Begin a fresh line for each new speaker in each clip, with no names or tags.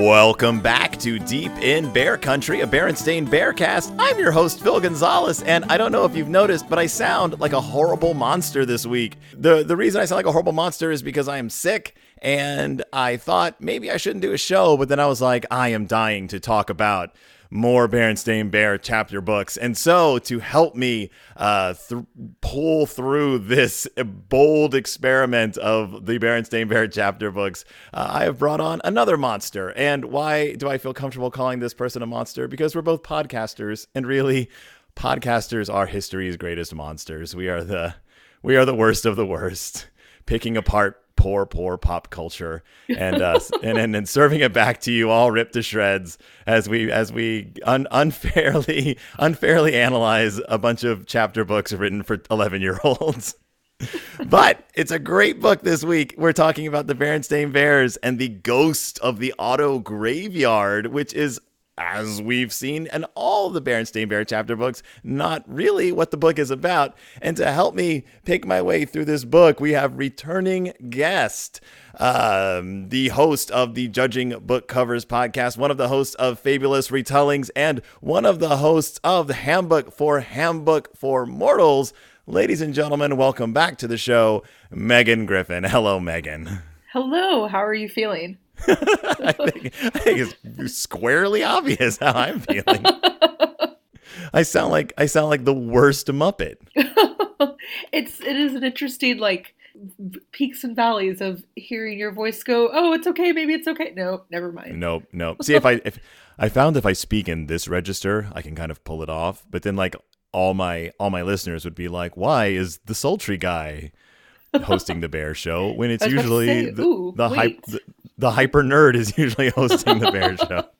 Welcome back to Deep in Bear Country, a Berenstain Bearcast. I'm your host, Phil Gonzalez, and I don't know if you've noticed, but I sound like a horrible monster this week. The the reason I sound like a horrible monster is because I am sick, and I thought maybe I shouldn't do a show, but then I was like, I am dying to talk about more Berenstain Bear chapter books. And so, to help me uh, th- pull through this bold experiment of the Berenstain Bear chapter books, uh, I have brought on another monster. And why do I feel comfortable calling this person a monster? Because we're both podcasters, and really, podcasters are history's greatest monsters. We are the we are the worst of the worst, picking apart poor, poor pop culture, and uh, and, and and serving it back to you all ripped to shreds as we as we un- unfairly unfairly analyze a bunch of chapter books written for eleven year olds. but it's a great book this week. We're talking about the Berenstain Bears and the ghost of the auto graveyard, which is as we've seen in all the Berenstain Bear chapter books, not really what the book is about. And to help me pick my way through this book, we have returning guest, um, the host of the Judging Book Covers podcast, one of the hosts of Fabulous Retellings, and one of the hosts of the Handbook for Handbook for Mortals. Ladies and gentlemen, welcome back to the show, Megan Griffin. Hello, Megan.
Hello, how are you feeling?
I, think, I think it's squarely obvious how I'm feeling. I sound like I sound like the worst Muppet.
it's it is an interesting like peaks and valleys of hearing your voice go, "Oh, it's okay, maybe it's okay." No, never mind.
Nope, nope. See if I if I found if I speak in this register, I can kind of pull it off. But then like all my all my listeners would be like, "Why is the sultry guy hosting the bear show when it's usually
say,
the,
ooh,
the, hype, the, the hyper nerd is usually hosting the bear show.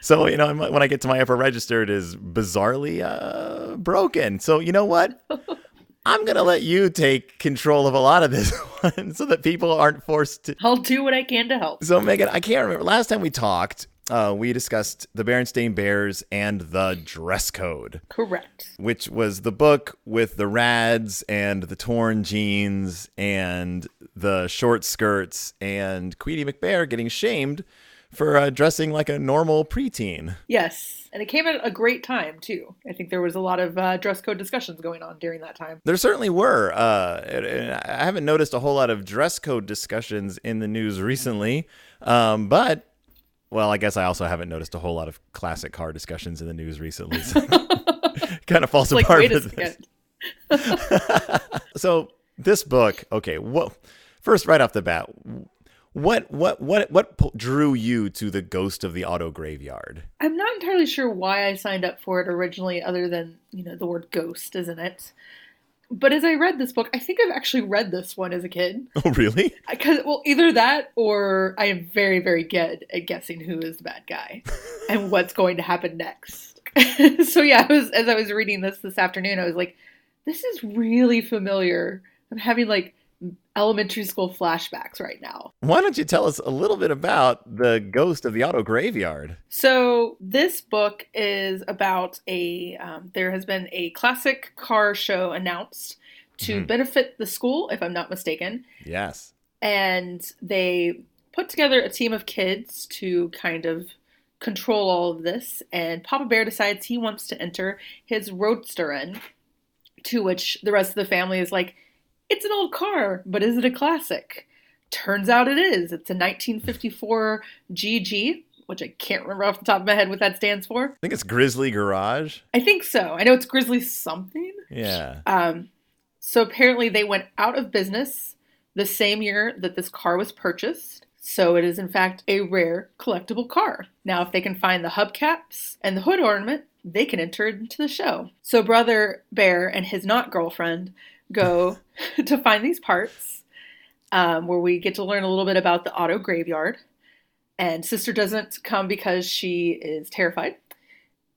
So you know when i get to my upper register it is bizarrely uh, broken. So you know what? I'm gonna let you take control of a lot of this one so that people aren't forced to
I'll do what I can to help.
so megan i can't remember last time we talked uh, we discussed the berenstain bears and the dress code
Correct.
which was the book with the rads and the torn jeans and the short skirts and Queenie McBear getting shamed for uh, dressing like a normal preteen.
Yes, and it came at a great time too. I think there was a lot of uh, dress code discussions going on during that time.
There certainly were. Uh, and- and I haven't noticed a whole lot of dress code discussions in the news recently, um, but. Well, I guess I also haven't noticed a whole lot of classic car discussions in the news recently. So kind of falls apart with this. so this book, okay, what first right off the bat, what what what what drew you to the Ghost of the Auto Graveyard?
I'm not entirely sure why I signed up for it originally, other than you know the word ghost, isn't it? But as I read this book, I think I've actually read this one as a kid.
Oh, really?
Because well, either that or I am very, very good at guessing who is the bad guy and what's going to happen next. so yeah, I was as I was reading this this afternoon, I was like, this is really familiar. I'm having like elementary school flashbacks right now.
Why don't you tell us a little bit about the Ghost of the Auto Graveyard?
So this book is about a. Um, there has been a classic car show announced to
Mhm.
benefit the school, if I'm not mistaken.
Yes.
and they put together a team of kids to kind of control all of this and papa bear decides he wants to enter his roadster in to which the rest of the family is like it's an old car but is it a classic turns out it is it's a 1954 gg which i can't remember off the top of my head what that stands for
I think it's Grizzly Garage.
i think so i know it's grizzly something
Yeah.
um, so apparently they went out of business the same year that this car was purchased. So it is in fact a rare collectible car. Now, if they can find the hubcaps and the hood ornament, they can enter into the show. So brother Bear and his not girlfriend go to find these parts, um, where we get to learn a little bit about the auto graveyard. And sister doesn't come because she is terrified.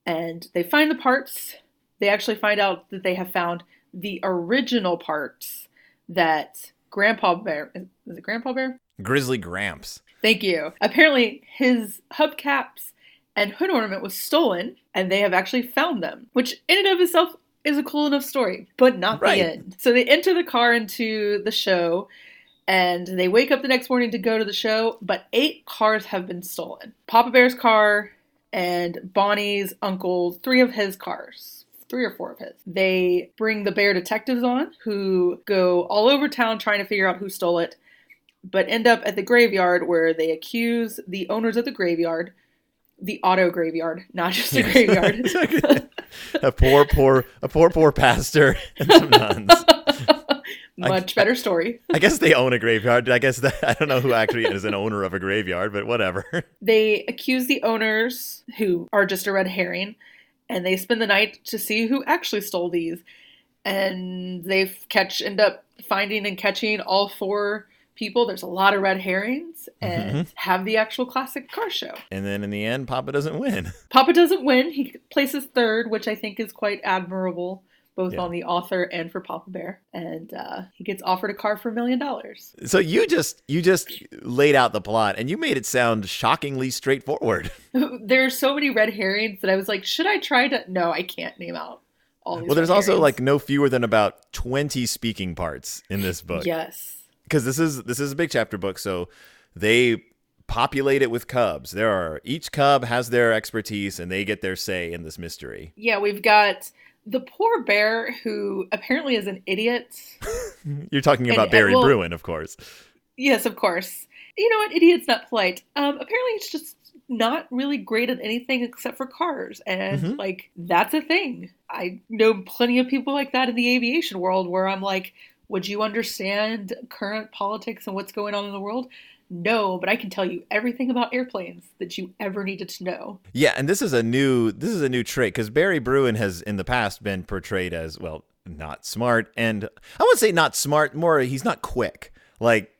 And they find the parts. They actually find out that they have found the original parts that Grandpa Bear is is it Grandpa Bear?
Grizzly Gramps.
Thank you. Apparently, his hubcaps and hood ornament was stolen, and they have actually found them, which in and of itself is a cool enough story, but not
Right.
the end. So they enter the car into the show, And they wake up the next morning to go to the show, but eight cars have been stolen. Papa Bear's car and Bonnie's uncle's, three of his cars. Three or four of his. They bring the bear detectives on who go all over town trying to figure out who stole it, but end up at the graveyard where they accuse the owners of the graveyard, the auto graveyard, not just a graveyard.
a poor, poor, a poor, poor pastor and some nuns.
Much
I,
better story.
I guess they own a graveyard. I guess that I don't know who actually is an owner of a graveyard, but whatever.
They accuse the owners, who are just a red herring, and they spend the night to see who actually stole these. And they catch end up finding and catching all four people. There's a lot of red herrings and
Mm-hmm.
have the actual classic car show.
And then in the end, Papa doesn't win.
Papa doesn't win. He places third, which I think is quite admirable, both
Yeah.
on the author and for Papa Bear. And uh, he gets offered a car for a million dollars.
So you just you just laid out the plot and you made it sound shockingly straightforward.
There are so many red herrings that I was like, should I try to? No, I can't name out all these.
Well, there's also like no fewer than about 20 speaking parts in this book.
yes.
Because this is this is a big chapter book so they populate it with cubs there are each cub has their expertise and they get their say in this mystery
Yeah, we've got the poor bear who apparently is an idiot.
you're talking about
and,
barry
well-
bruin of course
Yes, of course. You know what? Idiot's not polite. Um, apparently, it's just not really great at anything except for cars, and
Mhm.
like that's a thing. I know plenty of people like that in the aviation world, where I'm like, would you understand current politics and what's going on in the world? No, but I can tell you everything about airplanes that you ever needed to know.
yeah and this is a new this is a new trait because barry bruin has in the past been portrayed as well not smart and i wouldn't say not smart more he's not quick like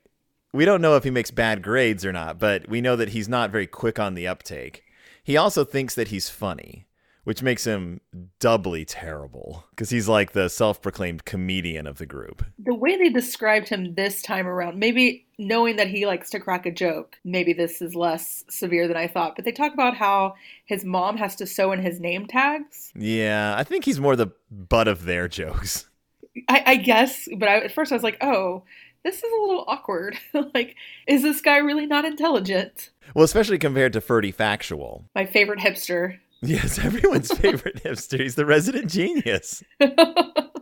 we don't know if he makes bad grades or not but we know that he's not very quick on the uptake he also thinks that he's funny which makes him doubly terrible because he's like the self-proclaimed comedian of the group
The way they described him this time around, maybe knowing that he likes to crack a joke, maybe this is less severe than I thought, but they talk about how his mom has to sew in his name tags.
yeah i think he's more the butt of their jokes
I, I guess, but I, at first I was like, oh, this is a little awkward. like, is this guy really not intelligent?
well especially compared to ferdy factual
My favorite hipster.
yes everyone's favorite hipster he's the resident genius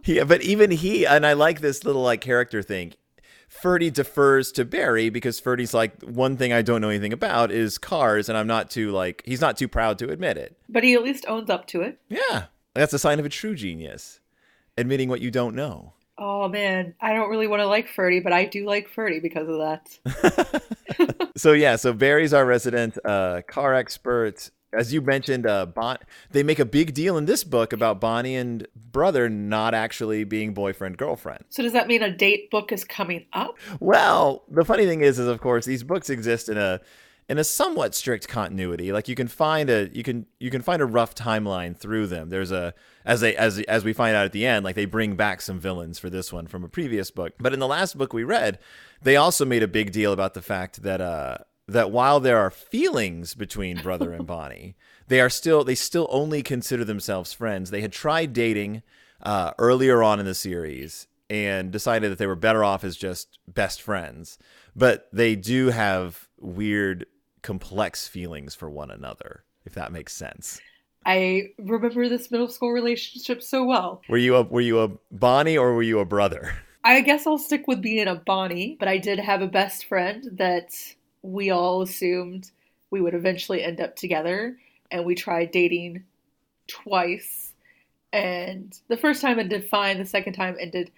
Yeah, but even he, and I like this little like character thing. Ferdy defers to Barry because Ferdy's like one thing I don't know anything about is cars, and I'm not too like he's not too proud to admit it.
but he at least owns up to it.
Yeah, that's a sign of a true genius, admitting what you don't know.
Oh man, I don't really want to like Ferdy, but I do like Ferdy because of that.
So yeah, so Barry's our resident uh, car expert. As you mentioned, uh, bon- they make a big deal in this book about Bonnie and brother not actually being boyfriend girlfriend.
So does that mean a date book is coming up?
Well, the funny thing is, is of course these books exist in a in a somewhat strict continuity. Like you can find a you can you can find a rough timeline through them. There's a as they as as we find out at the end, like they bring back some villains for this one from a previous book. But in the last book we read, they also made a big deal about the fact that uh that while there are feelings between brother and Bonnie, they are still they still only consider themselves friends. They had tried dating uh, earlier on in the series and decided that they were better off as just best friends. But they do have weird, complex feelings for one another, if that makes sense.
I remember this middle school relationship so well.
Were you a were you a Bonnie or were you a brother?
I guess I'll stick with being a Bonnie, but I did have a best friend that we all assumed we would eventually end up together, and we tried dating twice. And the first time ended fine, the second time ended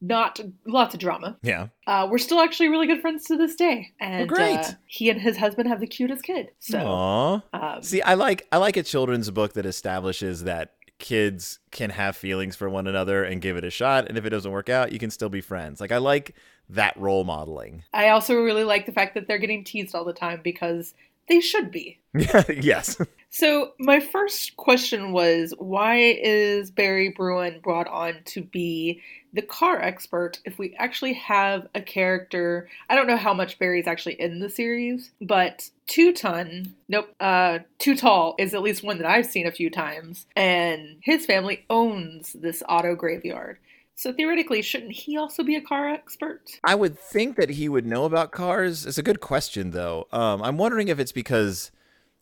not lots of drama.
Yeah.
Uh, we're still actually really good friends to this day, and
great.
Uh, he and his husband have the cutest kid. So, um,
See, I like I like a children's book that establishes that kids can have feelings for one another and give it a shot, and if it doesn't work out, you can still be friends. Like I like that role modeling.
I also really like the fact that they're getting teased all the time because they should be.
yes.
So, my first question was why is Barry Bruin brought on to be the car expert if we actually have a character? I don't know how much Barry's actually in the series, but Two Ton, nope, uh, Too Tall is at least one that I've seen a few times, and his family owns this auto graveyard. So theoretically, shouldn't he also be a car expert?
I would think that he would know about cars. It's a good question, though. Um, I'm wondering if it's because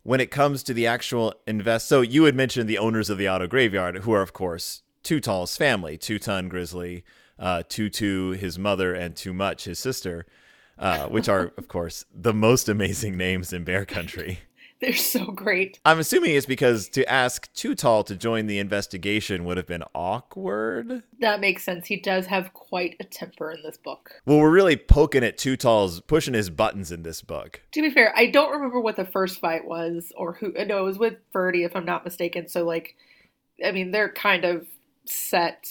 when it comes to the actual invest, so you had mentioned the owners of the auto graveyard, who are of course Too Tall's family, Two Ton Grizzly, uh, Tutu, his mother, and Too Much, his sister, uh, which are of course the most amazing names in Bear Country.
They're so great.
I'm assuming it's because to ask Too Tall to join the investigation would have been awkward.
That makes sense. He does have quite a temper in this book.
Well, we're really poking at Too Tall's, pushing his buttons in this book.
To be fair, I don't remember what the first fight was or who. No, it was with Ferdy, if I'm not mistaken. So, like, I mean, they're kind of set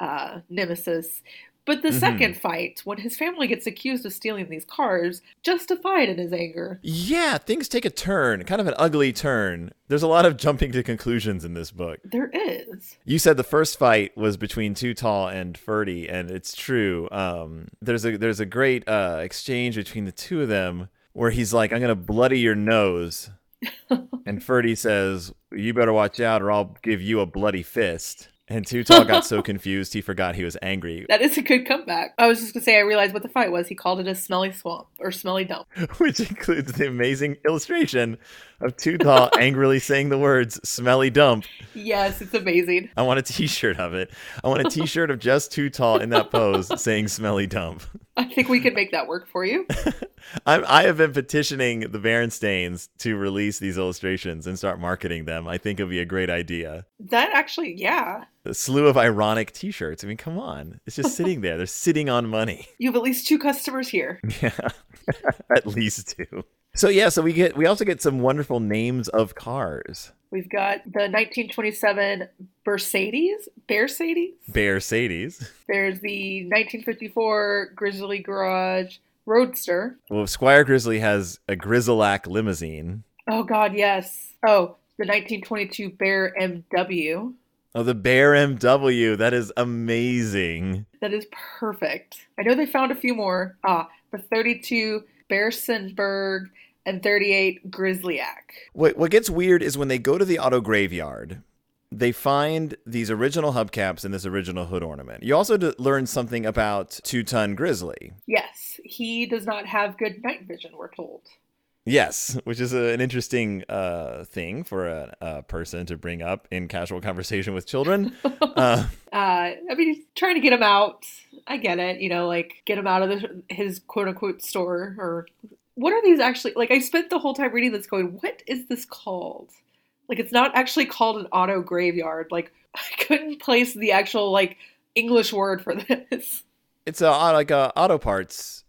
uh, nemesis. But the
Mhm.
second fight, when his family gets accused of stealing these cars, justified in his anger.
Yeah, things take a turn, kind of an ugly turn. There's a lot of jumping to conclusions in this book.
There is.
You said the first fight was between Too Tall and Ferdy, and it's true. Um, there's a there's a great uh, exchange between the two of them where he's like, "I'm gonna bloody your nose," and Ferdy says, "You better watch out, or I'll give you a bloody fist." And Too Tall got so confused he forgot he was angry,
That is a good comeback. I was just gonna say I realized what the fight was. He called it a smelly swamp or smelly dump.
which includes the amazing illustration of Too Tall angrily saying the words "smelly dump."
Yes, it's amazing.
I want a T-shirt of it. I want a T-shirt of just Too Tall in that pose saying "smelly dump."
I think we could make that work for you.
I'm, I have been petitioning the Berenstains to release these illustrations and start marketing them. I think it'd be a great idea.
That actually, yeah.
A slew of ironic T-shirts. I mean, come on, it's just sitting there. They're sitting on money.
You have at least two customers here.
Yeah, at least two. So yeah, so we get we also get some wonderful names of cars.
We've got the 1927 Mercedes.
Bear Sadies.
There's the 1954 Grizzly Garage Roadster.
Well, Squire Grizzly has a Grizzlack limousine.
Oh God, yes. Oh, the 1922 Bear MW.
Oh, the Bear MW. That is amazing.
That is perfect. I know they found a few more. Ah, the 32 Bearsenberg and 38 Grizzlyak.
What what gets weird is when they go to the auto graveyard, they find these original hubcaps and this original hood ornament. You also d- learn something about Two Ton Grizzly.
Yes, he does not have good night vision, we're told.
Yes, which is a, an interesting uh, thing for a, a person to bring up in casual conversation with children. uh,
Uh, I mean, trying to get him out. I get it, you know, like get him out of the, his quote unquote store or what are these actually? Like, I spent the whole time reading this going, what is this called? Like, it's not actually called an auto graveyard. Like, I couldn't place the actual like English word for this.
it's a like a auto parts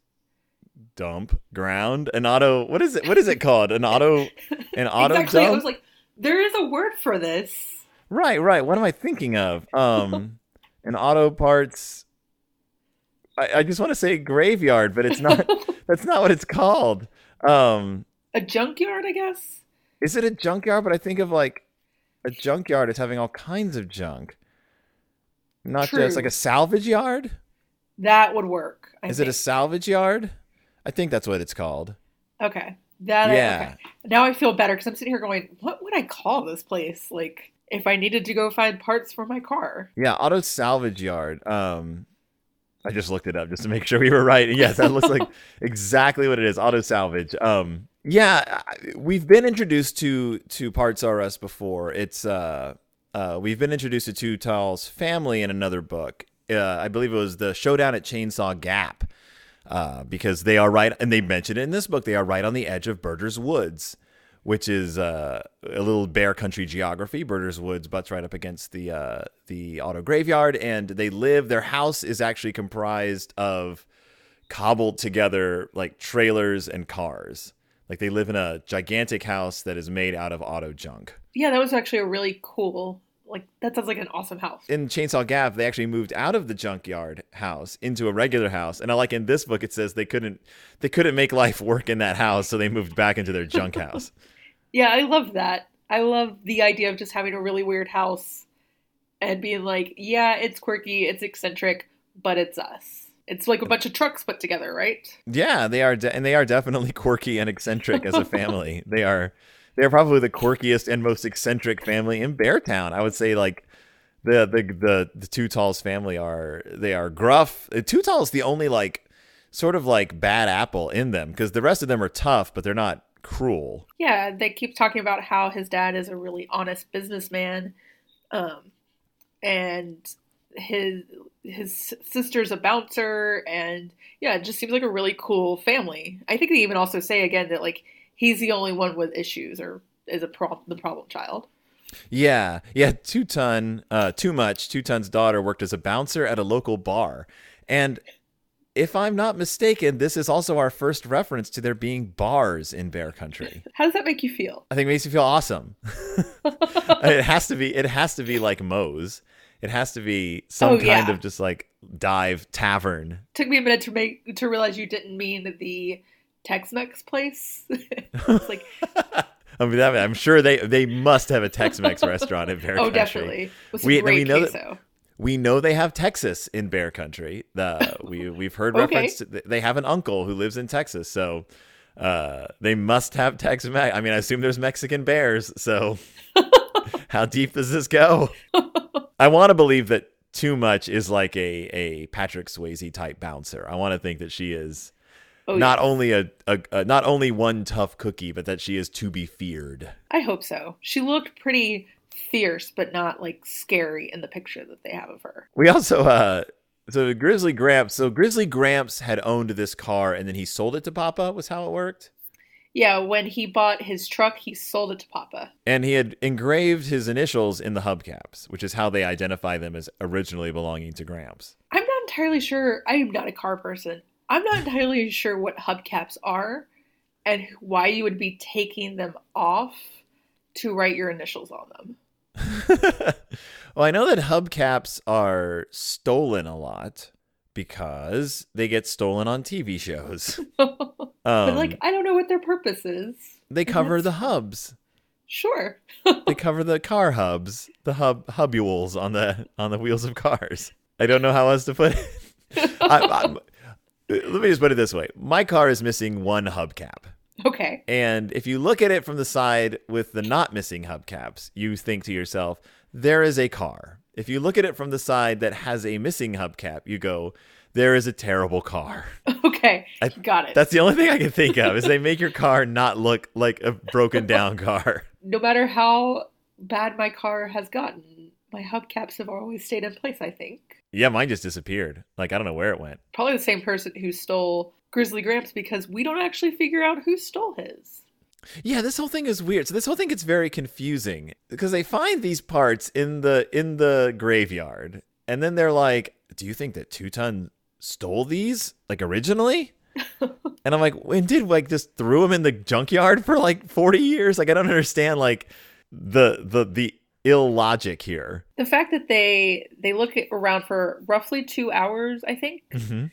dump ground. An auto. What is it? What is it called? An auto. An auto
exactly. I was like, there is a word for this.
Right, right. What am I thinking of? Um, an auto parts. I, I just want to say graveyard, but it's not. that's not what it's called. Um,
a junkyard, I guess.
is it a junkyard? But I think of like a junkyard as having all kinds of junk, not just like a salvage yard.
That would work. I
is it a salvage yard? I think that's what it's called.
Okay. That I-
Yeah.
okay. Now I feel better because I'm sitting here going, what would I call this place? Like, if I needed to go find parts for my car.
Yeah, auto salvage yard. Um, I just looked it up just to make sure we were right. Yes, that looks like exactly what it is. Auto salvage. Um, yeah, we've been introduced to to Parts R Us before. It's uh, uh, we've been introduced to Too Tall's family in another book. Uh, I believe it was the Showdown at Chainsaw Gap. Uh, because they are right, and they mention it in this book. They are right on the edge of Birders Woods, which is uh, a little bear country geography. Birders Woods butts right up against the uh, the auto graveyard, and they live. Their house is actually comprised of cobbled together like trailers and cars. Like they live in a gigantic house that is made out of auto junk.
Yeah, that was actually a really cool, like, that sounds like an awesome house.
In Chainsaw Gap, they actually moved out of the junkyard house into a regular house, and I like in this book it says they couldn't they couldn't make life work in that house, so they moved back into their junk house.
Yeah, I love that. I love the idea of just having a really weird house and being like, yeah, it's quirky, it's eccentric, but it's us. It's like a bunch of trucks put together, right?
Yeah, they are, de- and they are definitely quirky and eccentric as a family. they are, they are probably the quirkiest and most eccentric family in Beartown. I would say, like, the the the the Too Tall's family are they are gruff. Too Tall is the only like sort of like bad apple in them because the rest of them are tough, but they're not cruel.
Yeah, they keep talking about how his dad is a really honest businessman, um, and his his sister's a bouncer, and yeah, it just seems like a really cool family. I think they even also say again that like he's the only one with issues or is a pro- the problem child.
Yeah, yeah. Two Ton, uh, too much. Two Ton's daughter worked as a bouncer at a local bar, and if I'm not mistaken, this is also our first reference to there being bars in Bear Country.
How does that make you feel?
I think it makes you feel awesome. it has to be. It has to be like Moe's. It has to be some
Oh,
kind
yeah.
of just like dive tavern.
Took me a minute to make to realize you didn't mean the Tex-Mex place. it's like,
I mean, that- I'm sure they they must have a Tex-Mex restaurant in Bear
oh,
Country.
definitely. With
We- we know that- We know they have Texas in Bear Country. The we we've heard
Okay.
reference. To, they have an uncle who lives in Texas, so uh, they must have Tex-Mex. I mean, I assume there's Mexican bears. So how deep does this go? I want to believe that too much is like a a Patrick Swayze type bouncer. I want to think that she is
Oh,
not
yeah.
only a, a, a not only one tough cookie, but that she is to be feared.
I hope so. She looked pretty fierce, but not like scary in the picture that they have of her.
We also uh so Grizzly Gramps so Grizzly Gramps had owned this car and then he sold it to Papa was how it worked.
Yeah, when he bought his truck, he sold it to Papa.
And he had engraved his initials in the hubcaps, which is how they identify them as originally belonging to Gramps.
I'm not entirely sure. I am not a car person. I'm not entirely sure what hubcaps are and why you would be taking them off to write your initials on them.
well, I know that hubcaps are stolen a lot because they get stolen on TV shows.
but
Um,
like, I don't know what their purpose is.
they cover the hubs.
Sure.
they cover the car hubs, the hub hubules on the on the wheels of cars. I don't know how else to put it. I, let me just put it this way: my car is missing one hubcap,
Okay.
and if you look at it from the side with the not missing hubcaps, you think to yourself, "There is a car." If you look at it from the side that has a missing hubcap, you go, "There is a terrible car."
Okay.
I-
Got it.
That's the only thing I can think of is they make your car not look like a broken down car.
no matter how bad my car has gotten, my hubcaps have always stayed in place, I think.
Yeah, mine just disappeared. Like I don't know where it went.
Probably the same person who stole Grizzly Gramps because we don't actually figure out who stole his.
Yeah, this whole thing is weird. So this whole thing gets very confusing because they find these parts in the in the graveyard, and then they're like, "Do you think that Two Ton stole these like originally?" and I'm like, "When did like just threw them in the junkyard for like 40 years?" Like I don't understand like the the the illogic here.
The fact that they they look around for roughly two hours, I think,
Mm-hmm.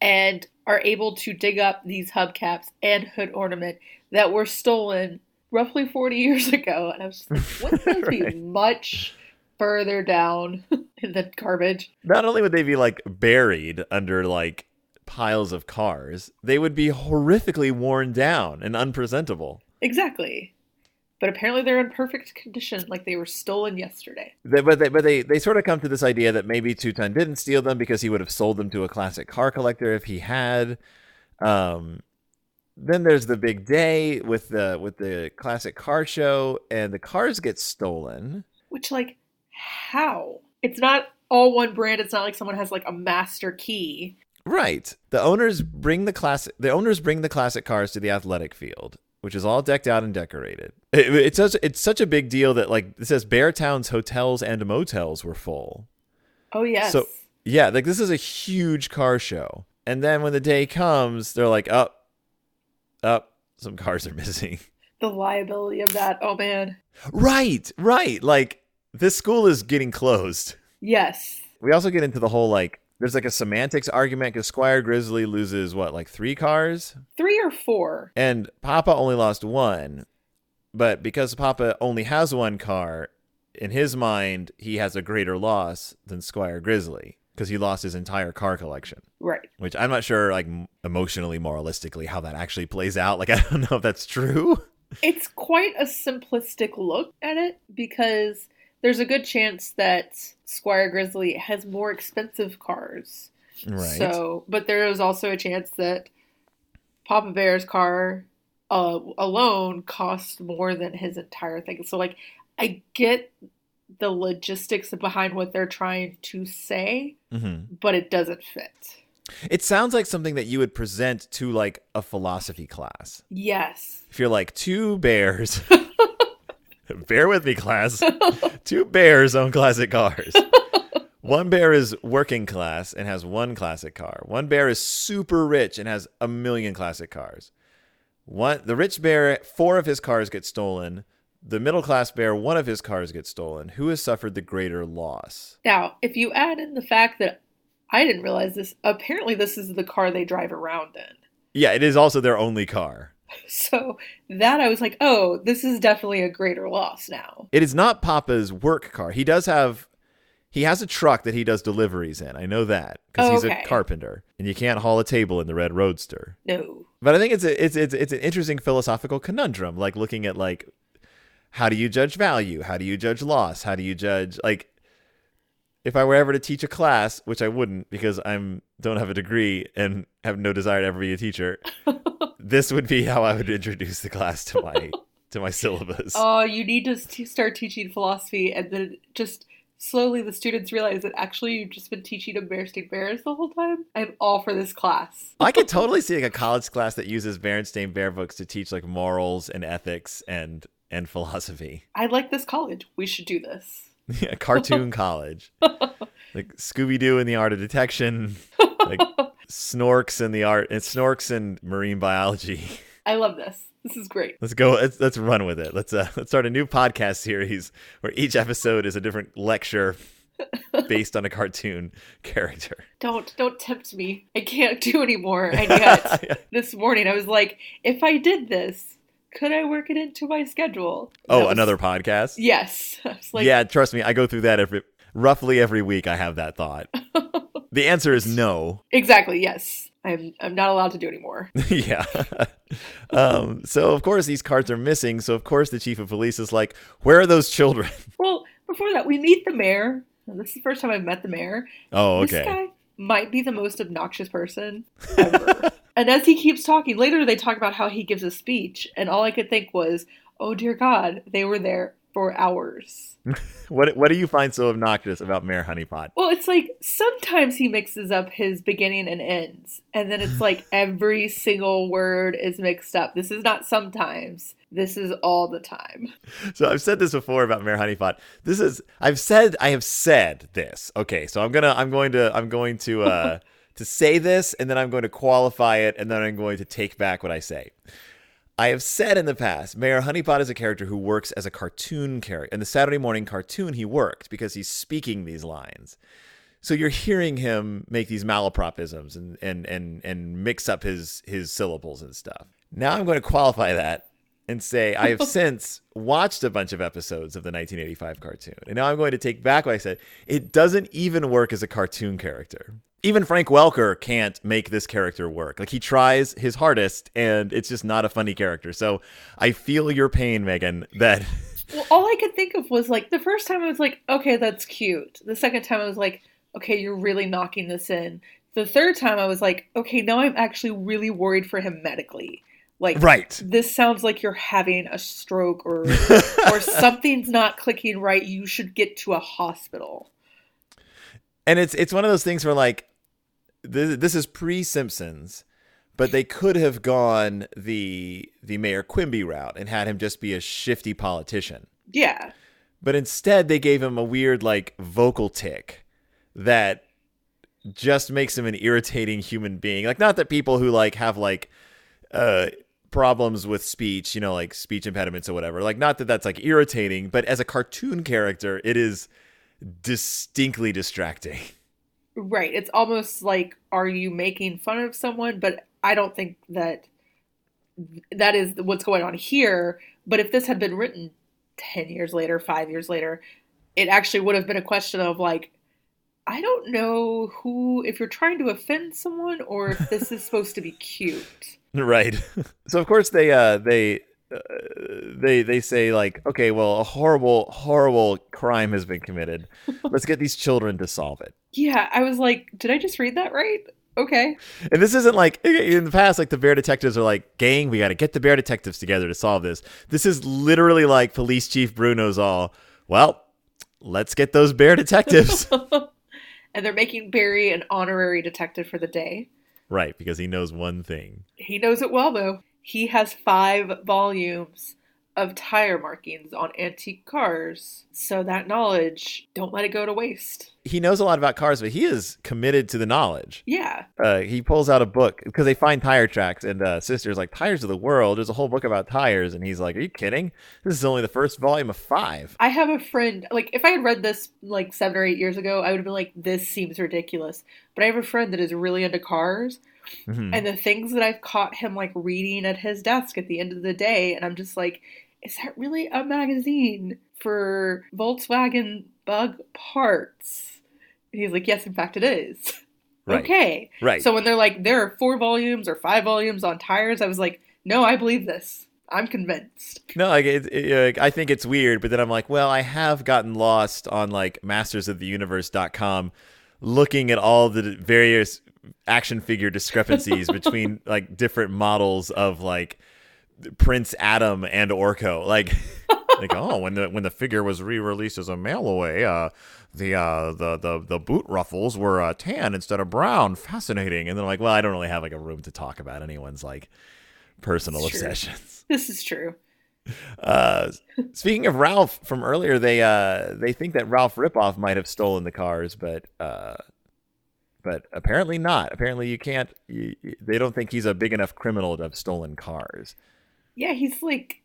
and are able to dig up these hubcaps and hood ornament that were stolen roughly 40 years ago. And I was just like, wouldn't those be much further down in the garbage?
Not only would they be like buried under like piles of cars, they would be horrifically worn down and unpresentable.
Exactly. But apparently they're in perfect condition, like they were stolen yesterday.
They, but they, but they, they sort of come to this idea that maybe Two Ton didn't steal them because he would have sold them to a classic car collector if he had. Um, then there's the big day with the with the classic car show, and the cars get stolen.
Which, like, how? It's not all one brand. It's not like someone has like a master key.
Right. The owners bring the classic. The owners bring the classic cars to the athletic field, which is all decked out and decorated. It, it's such it's such a big deal that like it says Beartown's hotels and motels were full.
Oh yes.
So yeah, like this is a huge car show. And then when the day comes, they're like, up, up, some cars are missing.
the liability of that. Oh man.
right, right. Like this school is getting closed.
Yes.
We also get into the whole like there's like a semantics argument because Squire Grizzly loses what, like three cars?
Three or four.
And Papa only lost one. But because Papa only has one car, in his mind, he has a greater loss than Squire Grizzly because he lost his entire car collection.
Right.
which I'm not sure, like emotionally, moralistically, how that actually plays out. Like, I don't know if that's true.
It's quite a simplistic look at it because there's a good chance that Squire Grizzly has more expensive cars.
Right.
So, but there is also a chance that Papa Bear's car uh, alone costs more than his entire thing. So, like, I get the logistics behind what they're trying to say,
hmm
but it doesn't fit.
It sounds like something that you would present to like a philosophy class.
Yes.
If you're like two bears, bear with me, class. two bears own classic cars. One bear is working class and has one classic car. One bear is super rich and has a million classic cars. One the rich bear, four of his cars get stolen. The middle class bear, one of his cars gets stolen. Who has suffered the greater loss?
Now, if you add in the fact that I didn't realize this, apparently this is the car they drive around in.
Yeah, it is also their only car.
So that I was like, oh, this is definitely a greater loss now.
It is not Papa's work car. He does have he has a truck that he does deliveries in. I know that because he's
Okay.
a carpenter, and you can't haul a table in the red roadster.
No.
But I think it's a, it's it's it's an interesting philosophical conundrum, like looking at like how do you judge value? How do you judge loss? How do you judge like if I were ever to teach a class, which I wouldn't because I'm don't have a degree and have no desire to ever be a teacher, this would be how I would introduce the class to my to my syllabus.
Oh, you need to st- start teaching philosophy, and then just slowly the students realize that actually you've just been teaching them Bearstein Bears the whole time. I'm all for this class.
I could totally see like a college class that uses Berenstain Bear books to teach like morals and ethics and and philosophy.
I like this college. We should do this.
Yeah, cartoon college. Like Scooby Doo in the art of detection, like Snorks in the art and Snorks in marine biology.
I love this. This is great.
Let's go. Let's, let's run with it. Let's uh, let's start a new podcast series where each episode is a different lecture based on a cartoon character.
Don't don't tempt me. I can't do anymore. And yet this morning I was like, if I did this, could I work it into my schedule?
oh,
was-
another podcast.
Yes. Like,
yeah, trust me, I go through that every roughly every week. I have that thought. the answer is no.
exactly. Yes. I'm I'm not allowed to do anymore.
yeah. um, so of course these cards are missing. So of course the chief of police is like, "Where are those children?"
Well, before that, we meet the mayor. This is the first time I've met the mayor.
oh,
This
okay.
guy might be the most obnoxious person ever. and as he keeps talking, later they talk about how he gives a speech, and all I could think was, "Oh dear God, they were there for hours."
What what do you find so obnoxious about Mayor Honeypot?
Well, it's like sometimes he mixes up his beginning and ends, and then it's like every single word is mixed up. This is not sometimes. This is all the time.
So I've said this before about Mayor Honeypot. This is I've said I have said this. Okay, so I'm gonna I'm going to I'm going to uh to say this and then I'm going to qualify it and then I'm going to take back what I say. I have said in the past, Mayor Honeypot is a character who works as a cartoon character. In the Saturday morning cartoon, he worked because he's speaking these lines. So you're hearing him make these malapropisms and and and and mix up his his syllables and stuff. Now I'm going to qualify that and say I have since watched a bunch of episodes of the 1985 cartoon. And now I'm going to take back what I said. It doesn't even work as a cartoon character. Even Frank Welker can't make this character work. Like he tries his hardest and it's just not a funny character. So I feel your pain, Megan, that
Well, all I could think of was like the first time I was like, okay, that's cute. The second time I was like, okay, you're really knocking this in. The third time I was like, okay, now I'm actually really worried for him medically. Like,
right.
this sounds like you're having a stroke or or something's not clicking right. You should get to a hospital.
And it's it's one of those things where like this, this is pre Simpsons, but they could have gone the the Mayor Quimby route and had him just be a shifty politician.
Yeah.
But instead they gave him a weird like vocal tick that just makes him an irritating human being. Like not that people who like have like uh problems with speech, you know, like speech impediments or whatever. Like not that that's like irritating, but as a cartoon character, it is distinctly distracting.
Right. It's almost like are you making fun of someone? But I don't think that that is what's going on here. But if this had been written 10 years later, 5 years later, it actually would have been a question of like I don't know who if you're trying to offend someone or if this is supposed to be cute.
Right. so of course they uh they uh, they they say like, okay, well, a horrible horrible crime has been committed. Let's get these children to solve it.
Yeah, I was like, did I just read that right? Okay.
And this isn't like in the past, like the bear detectives are like, gang, we got to get the bear detectives together to solve this. This is literally like Police Chief Bruno's all, well, let's get those bear detectives.
and they're making Barry an honorary detective for the day.
right, because he knows one thing.
He knows it well, though. He has five volumes of tire markings on antique cars. So that knowledge, don't let it go to waste.
He knows a lot about cars, but he is committed to the knowledge.
Yeah.
Uh, he pulls out a book because they find tire tracks, and uh, sister's like, "Tires of the world." There's a whole book about tires, and he's like, "Are you kidding? This is only the first volume of five.
I have a friend, like, if I had read this like seven or eight years ago, I would have been like, this seems ridiculous. But I have a friend that is really into cars.
Mhm.
And the things that I've caught him like reading at his desk at the end of the day, and I'm just like, is that really a magazine for Volkswagen bug parts? And he's like, yes, in fact, it is.
Right.
Okay.
Right.
So when they're like, there are four volumes or five volumes on tires, I was like, no, I believe this. I'm convinced.
No, like it, it, like, I think it's weird, but then I'm like, well, I have gotten lost on like mastersoftheuniverse.com looking at all the various action figure discrepancies between like different models of like Prince Adam and Orko. Like like oh, when the when the figure was re-released as a mail away, uh the uh the the the boot ruffles were uh, tan instead of brown. Fascinating. And then like, well, I don't really have like a room to talk about anyone's like personal
true.
obsessions.
This is true.
Uh, speaking of Ralph from earlier, they uh they think that Ralph Ripoff might have stolen the cars, but uh, but apparently not. Apparently, you can't. You- they don't think he's a big enough criminal to have stolen cars.
Yeah, he's like,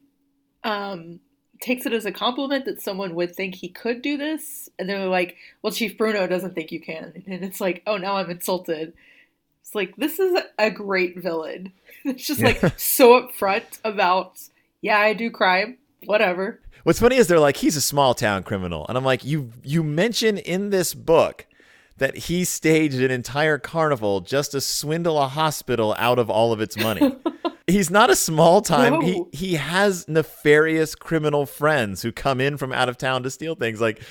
um, takes it as a compliment that someone would think he could do this, and they're like, "Well, Chief Bruno doesn't think you can," and it's like, "Oh, now I'm insulted." It's like this is a great villain. It's just like so upfront about, yeah, I do crime, whatever.
What's funny is they're like he's a small town criminal, and I'm like, you you mention in this book that he staged an entire carnival just to swindle a hospital out of all of its money. He's not a small time. He he has nefarious criminal friends who come in from out of town to steal things. Like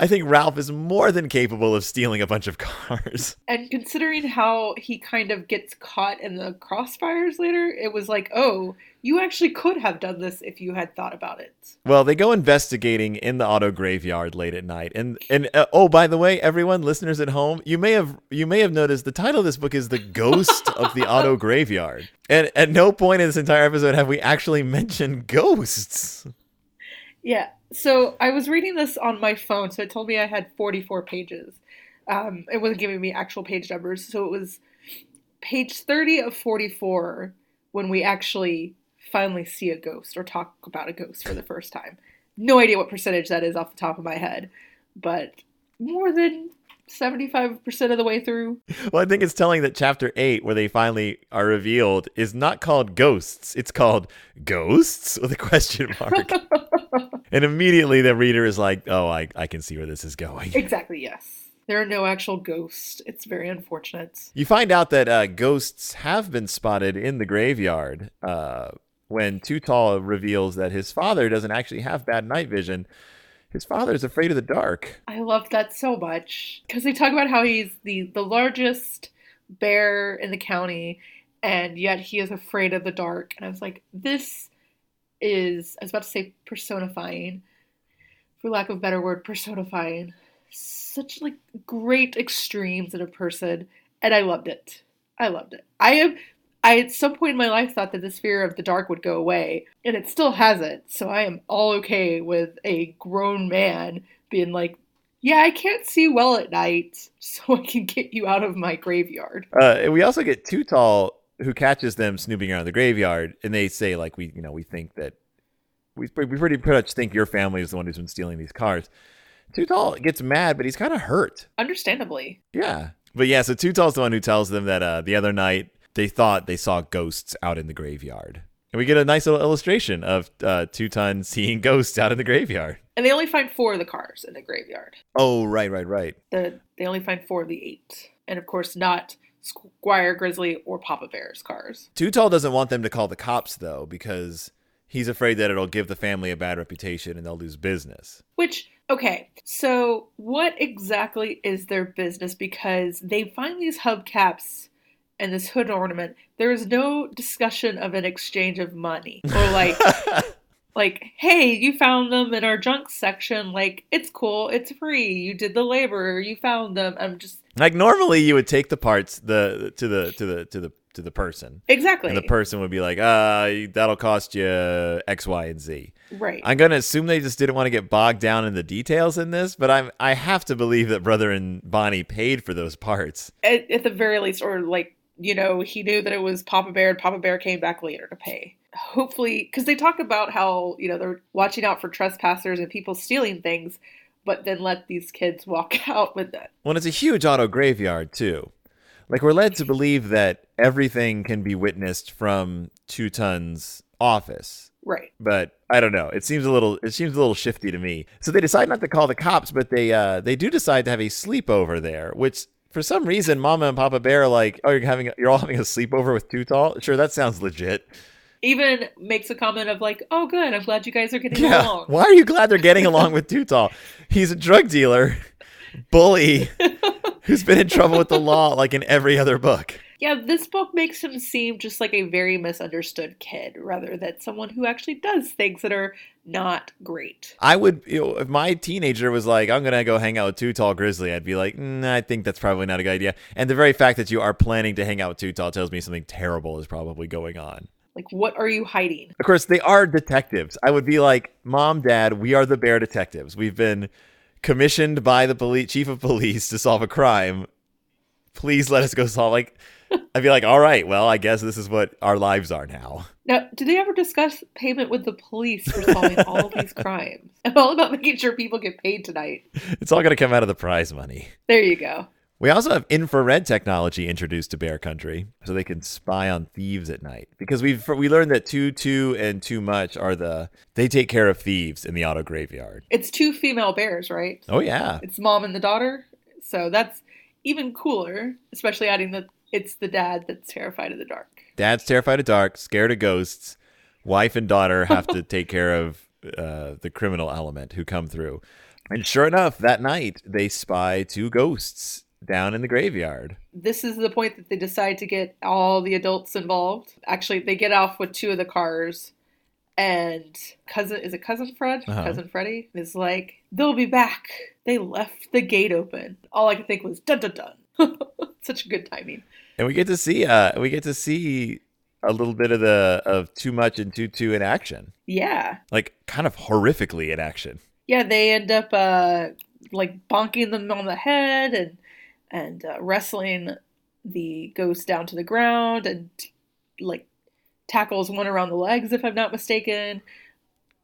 I think Ralph is more than capable of stealing a bunch of cars.
And considering how he kind of gets caught in the crossfires later, it was like, oh, you actually could have done this if you had thought about it.
Well, they go investigating in the auto graveyard late at night, and and uh, oh, by the way, everyone, listeners at home, you may have you may have noticed the title of this book is "The Ghost of the Auto Graveyard," and at no point in this entire episode have we actually mentioned ghosts.
Yeah. So I was reading this on my phone, so it told me I had 44 pages. Um, it wasn't giving me actual page numbers, so it was page 30 of 44 when we actually finally see a ghost or talk about a ghost for the first time. No idea what percentage that is off the top of my head, but more than 75% of the way through.
Well, I think it's telling that chapter eight, where they finally are revealed, is not called ghosts; it's called ghosts with a question mark. and immediately the reader is like, "Oh, I I can see where this is going."
exactly, yes. There are no actual ghosts. It's very unfortunate.
You find out that uh, ghosts have been spotted in the graveyard uh, when Too Tall reveals that his father doesn't actually have bad night vision. His father is afraid of the dark.
I love that so much because they talk about how he's the the largest bear in the county, and yet he is afraid of the dark. And I was like, this is I was about to say personifying, for lack of a better word, personifying such like great extremes in a person, and I loved it. I loved it. I am. I at some point in my life thought that this fear of the dark would go away, and it still hasn't. So I am all okay with a grown man being like, "Yeah, I can't see well at night, so I can get you out of my graveyard."
Uh, and we also get Too Tall, who catches them snooping around the graveyard, and they say like, "We, you know, we think that we we pretty pretty much think your family is the one who's been stealing these cars." Too Tall gets mad, but he's kind of hurt.
Understandably,
Yeah. But yeah, so Too Tall's the one who tells them that uh, the other night they thought they saw ghosts out in the graveyard. And we get a nice little illustration of uh, Two Ton seeing ghosts out in the graveyard.
and they only find four of the cars in the graveyard.
Oh, right, right, right.
The they only find four of the eight, and of course not Squire Grizzly or Papa Bear's cars.
Too doesn't want them to call the cops, though, because he's afraid that it'll give the family a bad reputation and they'll lose business.
Which, okay, so what exactly is their business? Because they find these hubcaps and this hood ornament. There is no discussion of an exchange of money or like. like, hey, you found them in our junk section. Like, it's cool. It's free. You did the labor. You found them. I'm just
like normally you would take the parts the to the to the to the to the person.
exactly
And the person would be like, uh, that'll cost you X, Y, and Z.
right.
I'm gonna assume they just didn't want to get bogged down in the details in this, but I'm I have to believe that Brother and Bonnie paid for those parts.
at, at the very least, or like you know, he knew that it was Papa Bear, and Papa Bear came back later to pay. Hopefully, because they talk about how you know they're watching out for trespassers and people stealing things, but then let these kids walk out with it.
Well, it's a huge auto graveyard too. Like we're led to believe that everything can be witnessed from Two Ton's office.
Right.
but I don't know. It seems a little it seems a little shifty to me. So they decide not to call the cops, but they uh they do decide to have a sleepover there, which for some reason Mama and Papa Bear are like, "Oh, you're having you're all having a sleepover with Too Tall?" Sure, that sounds legit.
Even makes a comment of like, "Oh, good. I'm glad you guys are getting
Yeah.
along."
Why are you glad they're getting along with Too Tall? He's a drug dealer, bully, who's been in trouble with the law like in every other book.
Yeah, this book makes him seem just like a very misunderstood kid rather than someone who actually does things that are not great.
I would, you know, if my teenager was like, I'm going to go hang out with Too Tall Grizzly, I'd be like, mm, I think that's probably not a good idea. And the very fact that you are planning to hang out with Too Tall tells me something terrible is probably going on.
Like, what are you hiding?
Of course, they are detectives. I would be like, Mom, Dad, we are the bear detectives. We've been commissioned by the police, chief of police to solve a crime. Please let us go solve. Like, I'd be like, all right, well, I guess this is what our lives are now.
Now, do they ever discuss payment with the police for solving all of these crimes? I'm all about making sure people get paid tonight.
It's all going to come out of the prize money.
There you go.
We also have infrared technology introduced to Bear Country, so they can spy on thieves at night. Because we have we learned that too too and too much are the they take care of thieves in the auto graveyard.
It's two female bears, right?
Oh yeah,
It's mom and the daughter. So that's even cooler, especially adding that it's the dad that's terrified of the dark.
Dad's terrified of dark, scared of ghosts. Wife and daughter have to take care of uh, the criminal element who come through. And sure enough, that night they spy two ghosts down in the graveyard.
This is the point that they decide to get all the adults involved. Actually, they get off with two of the cars. And cousin, is it cousin Fred?
Uh-huh.
Cousin Freddie is like, they'll be back. They left the gate open. All I could think was dun dun dun. Such a good timing.
And we get to see uh we get to see a little bit of the of too much and too too in action.
Yeah.
Like kind of horrifically in action.
Yeah, they end up uh like bonking them on the head and and uh, wrestling the ghost down to the ground and like tackles one around the legs if I'm not mistaken.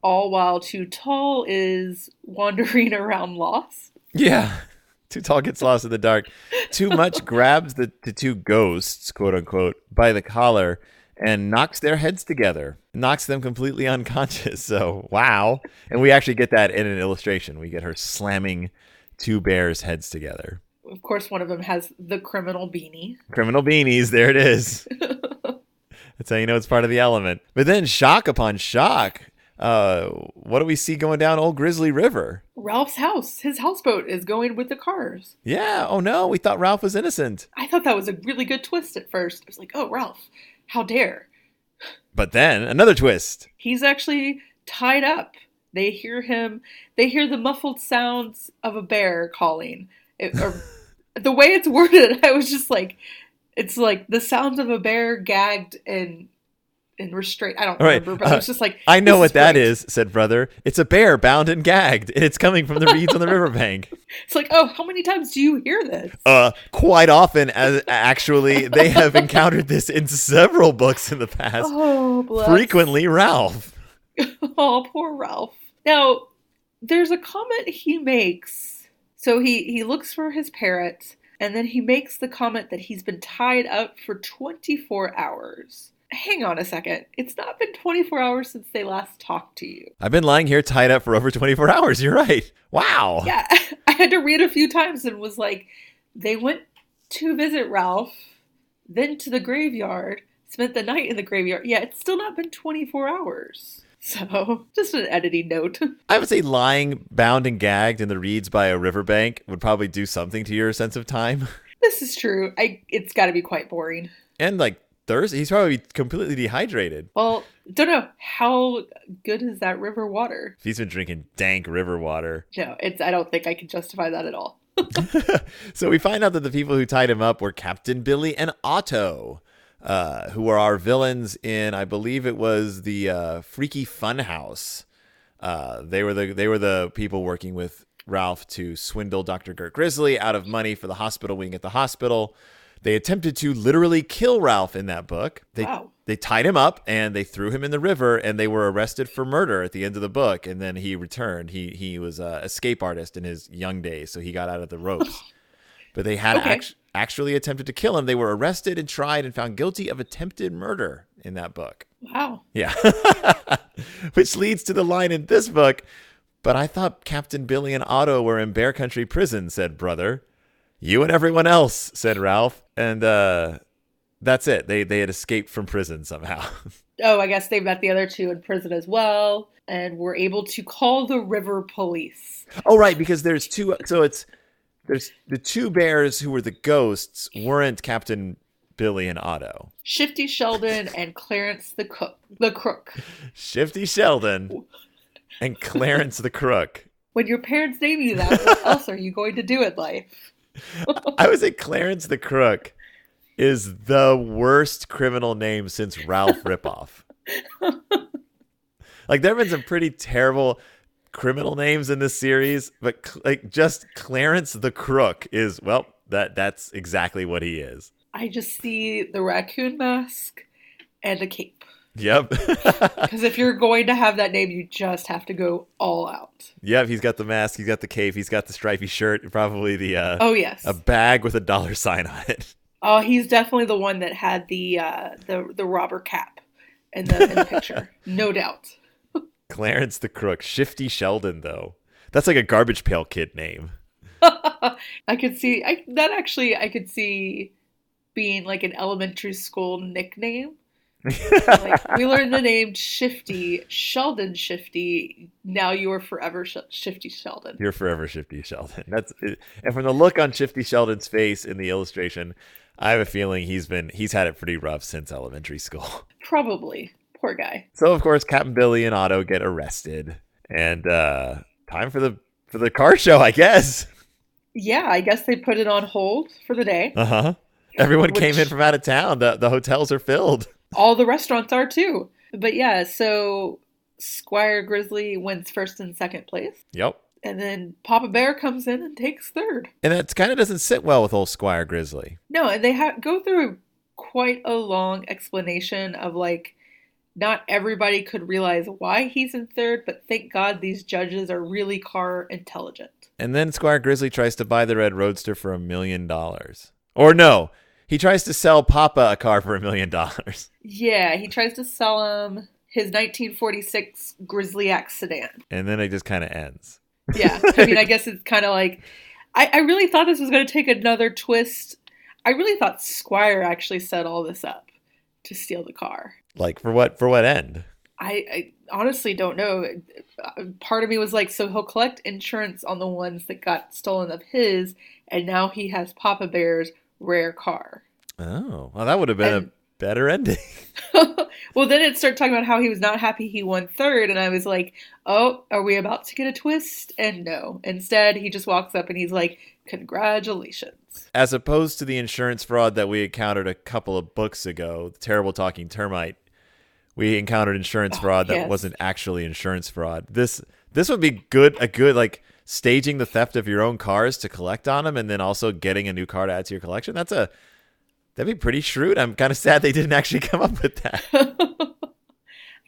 All while Too Tall is wandering around lost.
Yeah. Too tall gets lost in the dark. Too much grabs the, the two ghosts, quote unquote, by the collar and knocks their heads together. Knocks them completely unconscious. So wow. And we actually get that in an illustration. We get her slamming two bears' heads together.
Of course, one of them has the criminal beanie.
Criminal beanies, there it is. That's how you know it's part of the element. But then shock upon shock. Uh, what do we see going down Old Grizzly River?
Ralph's house, his houseboat is going with the cars.
Yeah. Oh no, we thought Ralph was innocent.
I thought that was a really good twist at first. I was like, oh, Ralph, how dare.
But then another twist.
He's actually tied up. They hear him, they hear the muffled sounds of a bear calling. It, or, the way it's worded, I was just like, it's like the sounds of a bear gagged and and restrained. I don't
All right,
remember, but I
uh,
was just like,
I know what that
great.
is, said brother. It's a bear bound and gagged, and it's coming from the reeds on the riverbank.
It's like, oh, how many times do you hear this?
Uh, quite often, as actually, they have encountered this in several books in the past.
Oh, bless.
Frequently, Ralph.
Oh, poor Ralph. Now, there's a comment he makes. So he he looks for his parrot, and then he makes the comment that he's been tied up for 24 hours. Hang on a second. It's not been 24 hours since they last talked to you.
I've been lying here tied up for over 24 hours. You're right. Wow.
Yeah, I had to read a few times and was like, they went to visit Ralph, then to the graveyard, spent the night in the graveyard. Yeah, it's still not been 24 hours. So, just an editing note.
I would say lying bound and gagged in the reeds by a riverbank would probably do something to your sense of time.
This is true. I it's got to be quite boring.
And like thirsty, he's probably completely dehydrated.
Well, don't know how good is that river water.
He's been drinking dank river water.
No, it's. I don't think I can justify that at all.
so we find out that the people who tied him up were Captain Billy and Otto, uh, who were our villains in, I believe it was the uh, Freaky Funhouse. Uh, they were the they were the people working with Ralph to swindle Dr. Gert Grizzly out of money for the hospital wing at the hospital. They attempted to literally kill Ralph in that book. They
Wow.
they tied him up and they threw him in the river and they were arrested for murder at the end of the book and then he returned. He he was a escape artist in his young days, so he got out of the ropes. but they had
Okay.
act- actually attempted to kill him. They were arrested and tried and found guilty of attempted murder in that book.
Wow.
Yeah. Which leads to the line in this book. But I thought Captain Billy and Otto were in Bear Country prison, said brother. You and everyone else, said Ralph. And uh, that's it. They they had escaped from prison somehow.
Oh, I guess they met the other two in prison as well, and were able to call the river police.
oh right, because there's two so it's there's the two bears who were the ghosts weren't Captain Billy and Otto.
Shifty Sheldon and Clarence the cook, the crook.
Shifty Sheldon and Clarence the Crook.
When your parents name you that, what else are you going to do in life?
I would say Clarence the Crook is the worst criminal name since Ralph Ripoff. like there have been some pretty terrible criminal names in this series, but cl- like just Clarence the Crook is well that that's exactly what he is.
I just see the raccoon mask and a cape.
Yep.
Because if you're going to have that name, you just have to go all out.
yep, he's got the mask, he's got the cape, he's got the stripy shirt, probably the uh
Oh yes.
a bag with a dollar sign on it.
Oh, he's definitely the one that had the uh, the the robber cap in the, in the picture, no doubt.
Clarence the Crook, Shifty Sheldon though. That's like a garbage pail kid name.
I could see I, that actually. I could see being like an elementary school nickname. Like we learned the name Shifty Sheldon Shifty. Now you are forever Sh- Shifty Sheldon.
You're forever Shifty Sheldon. That's and from the look on Shifty Sheldon's face in the illustration, I have a feeling he's been he's had it pretty rough since elementary school.
Probably poor guy.
So of course Captain Billy and Otto get arrested, and uh time for the for the car show, I guess.
Yeah, I guess they put it on hold for the day.
Uh huh. Everyone came in from out of town. The the hotels are filled.
All the restaurants are too. But yeah, so Squire Grizzly wins first and second place.
Yep.
And then Papa Bear comes in and takes third.
And that kind of doesn't sit well with old Squire Grizzly.
No, and they ha- go through quite a long explanation of like, not everybody could realize why he's in third, but thank God these judges are really car intelligent.
And then Squire Grizzly tries to buy the Red Roadster for a million dollars. Or no, he tries to sell Papa a car for a million dollars.
Yeah, he tries to sell him his 1946 Grizzlyak sedan.
And then it just kind of ends.
Yeah, I mean, I guess it's kind of like, I, I really thought this was going to take another twist. I really thought Squire actually set all this up to steal the car.
Like for what for what end?
I, I honestly don't know. Part of me was like, so he'll collect insurance on the ones that got stolen of his, and now he has Papa Bear's rare car.
Oh, well, that would have been
And-
a better ending.
well, then it started talking about how he was not happy he won third, and I was like, oh, are we about to get a twist? And no. Instead, he just walks up and he's like, congratulations.
As opposed to the insurance fraud that we encountered a couple of books ago, the terrible talking termite. We encountered insurance
Oh,
fraud that
yes.
wasn't actually insurance fraud. This this would be good a good like staging the theft of your own cars to collect on them and then also getting a new car to add to your collection. That's a that'd be pretty shrewd. I'm kind of sad they didn't actually come up with that.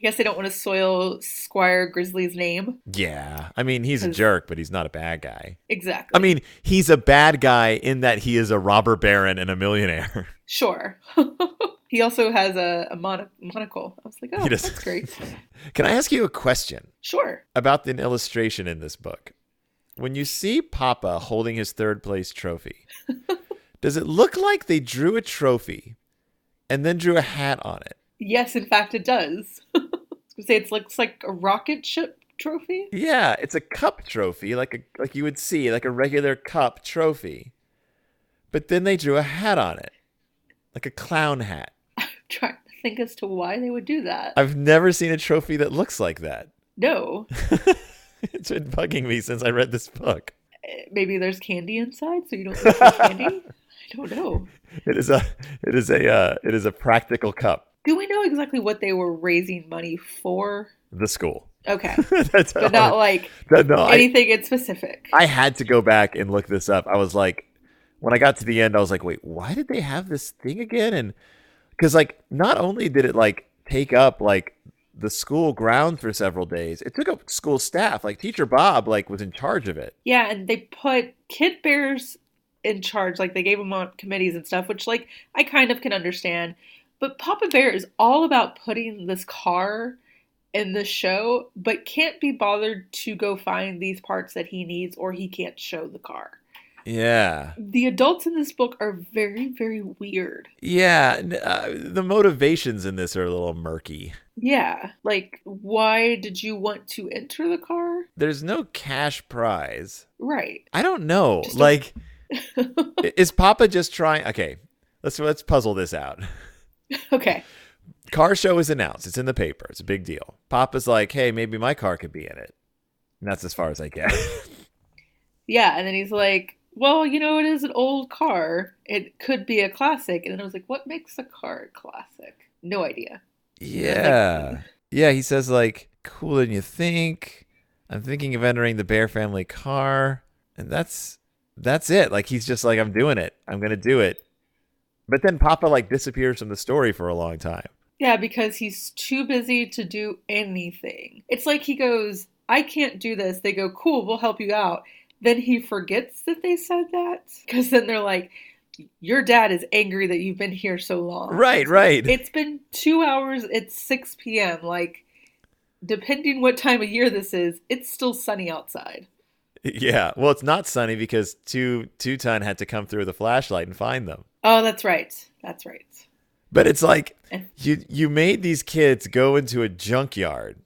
I guess they don't want to soil Squire Grizzly's name.
Yeah. I mean, he's a jerk, but he's not a bad guy.
Exactly.
I mean, he's a bad guy in that he is a robber baron and a millionaire.
Sure. he also has a, a mono- monocle. I was like, oh, that's great.
Can I ask you a question
Sure.
about an illustration in this book? When you see Papa holding his third place trophy, does it look like they drew a trophy and then drew a hat on it?
Yes, in fact, it does. Say it looks like a rocket ship trophy.
Yeah, it's a cup trophy, like a like you would see, like a regular cup trophy. But then they drew a hat on it, like a clown hat.
I'm trying to think as to why they would do that.
I've never seen a trophy that looks like that.
no,
it's been bugging me since I read this book.
Eh, maybe there's candy inside, so you don't see candy. I don't know.
It is a it is a uh, it is a practical cup.
Do we know exactly what they were raising money for?
The school.
Okay,
That's
but not like
no, I,
anything in specific.
I had to go back and look this up. I was like, when I got to the end, I was like, wait, why did they have this thing again? And because like, not only did it like take up like the school ground for several days, it took up school staff. Like teacher Bob like was in charge of it.
Yeah, and they put kid bears in charge. Like they gave them on committees and stuff, which like I kind of can understand. But Papa Bear is all about putting this car in the show, but can't be bothered to go find these parts that he needs, or he can't show the car.
Yeah,
The adults in this book are very, very weird.
yeah. Uh, the motivations in this are a little murky.
Yeah, like why did you want to enter the car?
There's no cash prize.
Right.
I don't know.
Just
like, is Papa just trying? Okay, let's let's puzzle this out.
okay.
car show is announced. It's in the paper. It's a big deal. Papa's like, hey, maybe my car could be in it. And that's as far as I get.
Yeah, and then he's like, "Well, you know, it is an old car. It could be a classic." And then I was like, "What makes a car a classic?" No idea.
Yeah. Yeah, he says like, cooler than you think. I'm thinking of entering the Bear family car. And that's that's it. Like he's just like, I'm doing it. I'm gonna do it. But then Papa like disappears from the story for a long time.
Yeah, because he's too busy to do anything. It's like he goes, "I can't do this." They go, "Cool, we'll help you out." Then he forgets that they said that because then they're like, "Your dad is angry that you've been here so long."
Right, right.
It's been two hours. It's 6 p.m. Like, depending what time of year this is, it's still sunny outside.
Yeah. Well, it's not sunny because two two ton had to come through with a flashlight and find them.
Oh, that's right. That's right.
But it's like you you made these kids go into a junkyard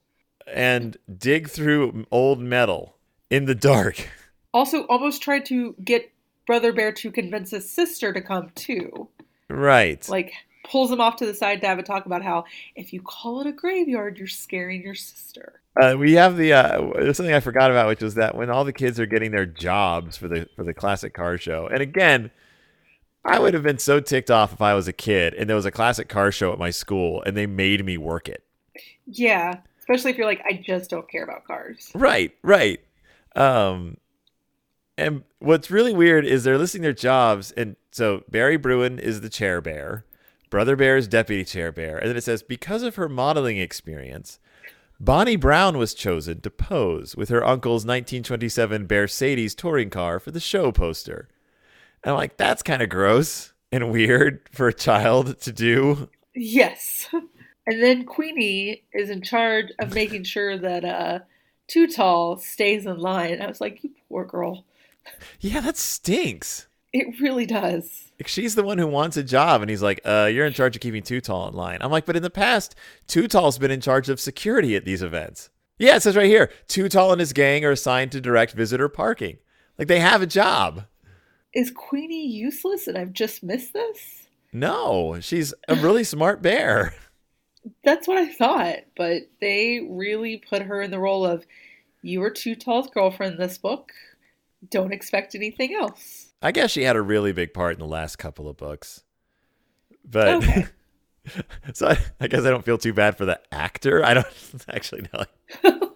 and dig through old metal in the dark.
Also, almost tried to get Brother Bear to convince his sister to come too.
Right.
Like, pulls him off to the side to have a talk about how if you call it a graveyard, you're scaring your sister.
Uh, we have the uh, there's something I forgot about, which was that when all the kids are getting their jobs for the for the classic car show, and again, I would have been so ticked off if I was a kid and there was a classic car show at my school and they made me work it.
Yeah, especially if you're like, I just don't care about cars.
Right, right. Um, and what's really weird is they're listing their jobs, and so Barry Bruin is the chair bear, Brother Bear is deputy chair bear, and then it says because of her modeling experience, Bonnie Brown was chosen to pose with her uncle's 1927 Mercedes touring car for the show poster. And I'm like, that's kind of gross and weird for a child to do.
Yes. And then Queenie is in charge of making sure that uh Too Tall stays in line. I was like, you poor girl.
Yeah, that stinks.
It really does.
She's the one who wants a job, and he's like, uh, you're in charge of keeping Too Tall in line. I'm like, but in the past, Too Tall's been in charge of security at these events. Yeah, it says right here, Too Tall and his gang are assigned to direct visitor parking. Like they have a job.
Is Queenie useless and I've just missed this?
No, she's a really smart bear.
That's what I thought, but they really put her in the role of you were Too Tall's girlfriend in this book. Don't expect anything else.
I guess she had a really big part in the last couple of books. But
Okay.
so I, I guess I don't feel too bad for the actor. I don't actually know.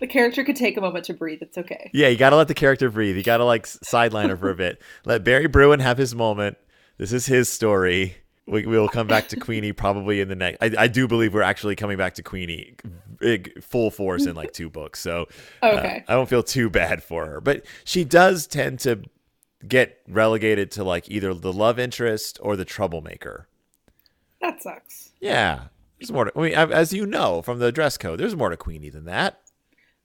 The character could take a moment to breathe. It's okay.
Yeah, you got to let the character breathe. You got to like sideline her for a bit. Let Barry Bruin have his moment. This is his story. We, we'll come back to Queenie probably in the next. I, I do believe we're actually coming back to Queenie big full force in like two books. So uh, I don't feel too bad for her, but she does tend to get relegated to like either the love interest or the troublemaker.
That sucks.
Yeah, there's more. To, I mean, as you know from the dress code, there's more to Queenie than that.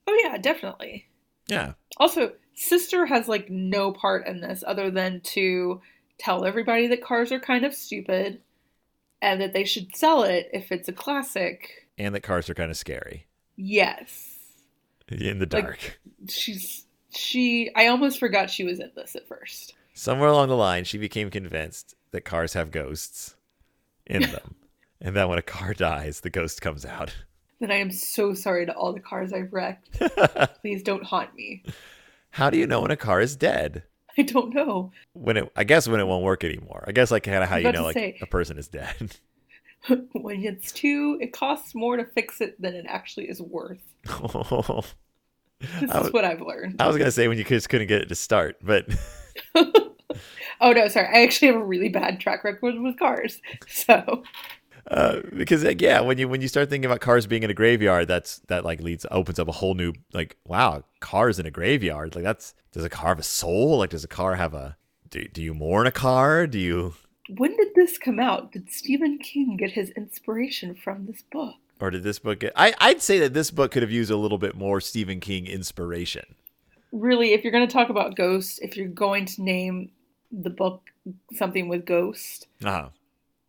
Oh, yeah, definitely.
Yeah.
Also, Sister has like no part in this other than to tell everybody that cars are kind of stupid and that they should sell it if it's a classic
and that cars are kind of scary
Yes.
in the
Like-
dark.
She's she I almost forgot she was in this at first.
Somewhere along the line, she became convinced that cars have ghosts in them, and that when a car dies, the ghost comes out.
Then I am so sorry to all the cars I've wrecked. Please don't haunt me.
How do you know when a car is dead?
I don't know.
When it, I guess when it won't work anymore. I guess like kind of how you know like
say.
a person is dead.
when it's two, it costs more to fix it than it actually is worth. This
I
is what I've learned.
I was gonna say when you just couldn't get it to start, but
Oh no, sorry. I actually have a really bad track record with cars. So
uh, because like, yeah, when you when you start thinking about cars being in a graveyard, that's that like leads opens up a whole new like wow, cars in a graveyard. Like that's does a car have a soul? Like does a car have a do, do you mourn a car? Do you
when did this come out? Did Stephen King get his inspiration from this book?
or did this book get I, I'd say that this book could have used a little bit more Stephen King inspiration.
Really, if you're going to talk about ghosts, if you're going to name the book something with ghost,
Uh-huh.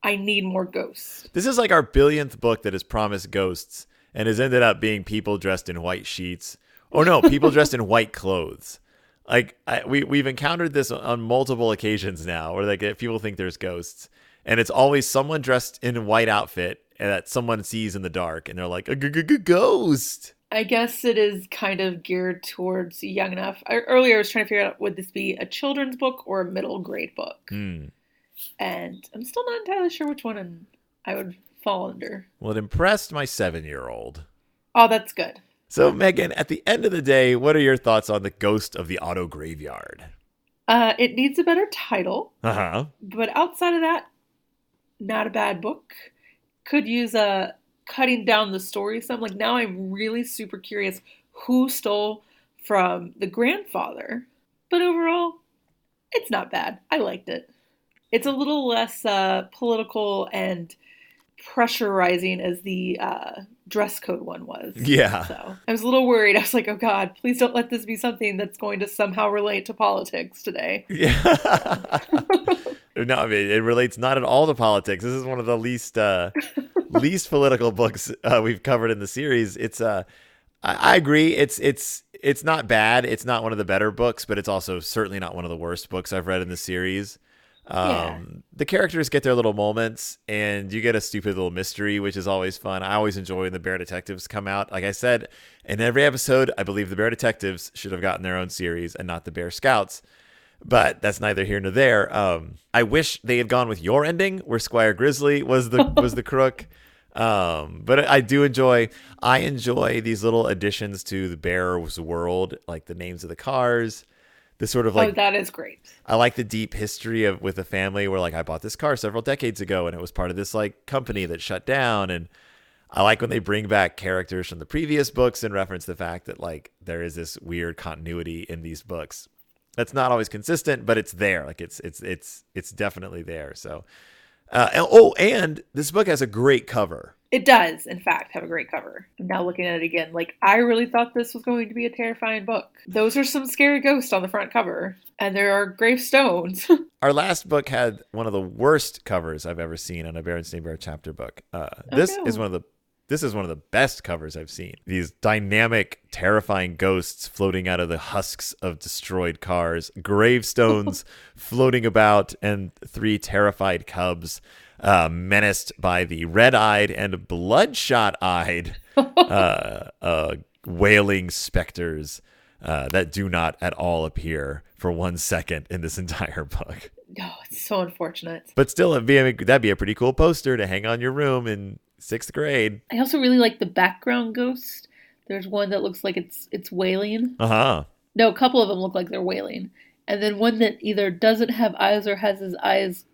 I need more ghosts.
This is like our billionth book that has promised ghosts and has ended up being people dressed in white sheets. Or no, people dressed in white clothes. Like I, we we've encountered this on multiple occasions now, where like people think there's ghosts, and it's always someone dressed in a white outfit that someone sees in the dark, and they're like a ghost.
I guess it is kind of geared towards young enough. I, earlier, I was trying to figure out would this be a children's book or a middle grade book,
Hmm.
And I'm still not entirely sure which one I'm- would fall under.
Well, it impressed my seven-year-old.
Oh, that's good.
So, Megan, at the end of the day, what are your thoughts on the Ghost of the Auto Graveyard?
Uh, it needs a better title,
Uh huh.
but outside of that, not a bad book. Could use a cutting down the story some. Like now, I'm really super curious who stole from the grandfather. But overall, it's not bad. I liked it. It's a little less uh, political and pressurizing as the uh, dress code one was.
Yeah.
So I was a little worried. I was like, oh God, please don't let this be something that's going to somehow relate to politics today.
Yeah. no, I mean it relates not at all to politics. This is one of the least uh, least political books uh, we've covered in the series. It's uh, I, I agree. It's it's it's not bad. It's not one of the better books, but it's also certainly not one of the worst books I've read in the series. Um,
Yeah.
The characters get their little moments, and you get a stupid little mystery, which is always fun. I always enjoy when the Bear Detectives come out. Like I said in every episode, I believe the Bear Detectives should have gotten their own series and not the Bear Scouts but that's neither here nor there. Um, I wish they had gone with your ending, where Squire Grizzly was the was the crook. Um, but I do enjoy. I enjoy these little additions to the Bear's world, like the names of the cars. The sort of
oh,
like
that is great.
I like the deep history of with the family, where like I bought this car several decades ago, and it was part of this like company that shut down, and I like when they bring back characters from the previous books and reference the fact that like there is this weird continuity in these books. That's not always consistent, but it's there. Like it's it's it's it's definitely there. So, uh, oh, and this book has a great cover.
It does, in fact, have a great cover. I'm now looking at it again. Like, I really thought this was going to be a terrifying book. Those are some scary ghosts on the front cover, and there are gravestones.
Our last book had one of the worst covers I've ever seen on a Berenstain Bear chapter book. Uh, this
no.
is one of the this is one of the best covers I've seen. These dynamic, terrifying ghosts floating out of the husks of destroyed cars, gravestones floating about, and three terrified cubs uh, menaced by the red-eyed and bloodshot-eyed uh, uh, wailing specters uh, that do not at all appear for one second in this entire book.
oh, it's so unfortunate.
But still, it'd be a, that'd be a pretty cool poster to hang on your room in sixth grade.
I also really like the background ghost. There's one that looks like it's it's wailing.
Uh huh.
No, a couple of them look like they're wailing. And then one that either doesn't have eyes or has his eyes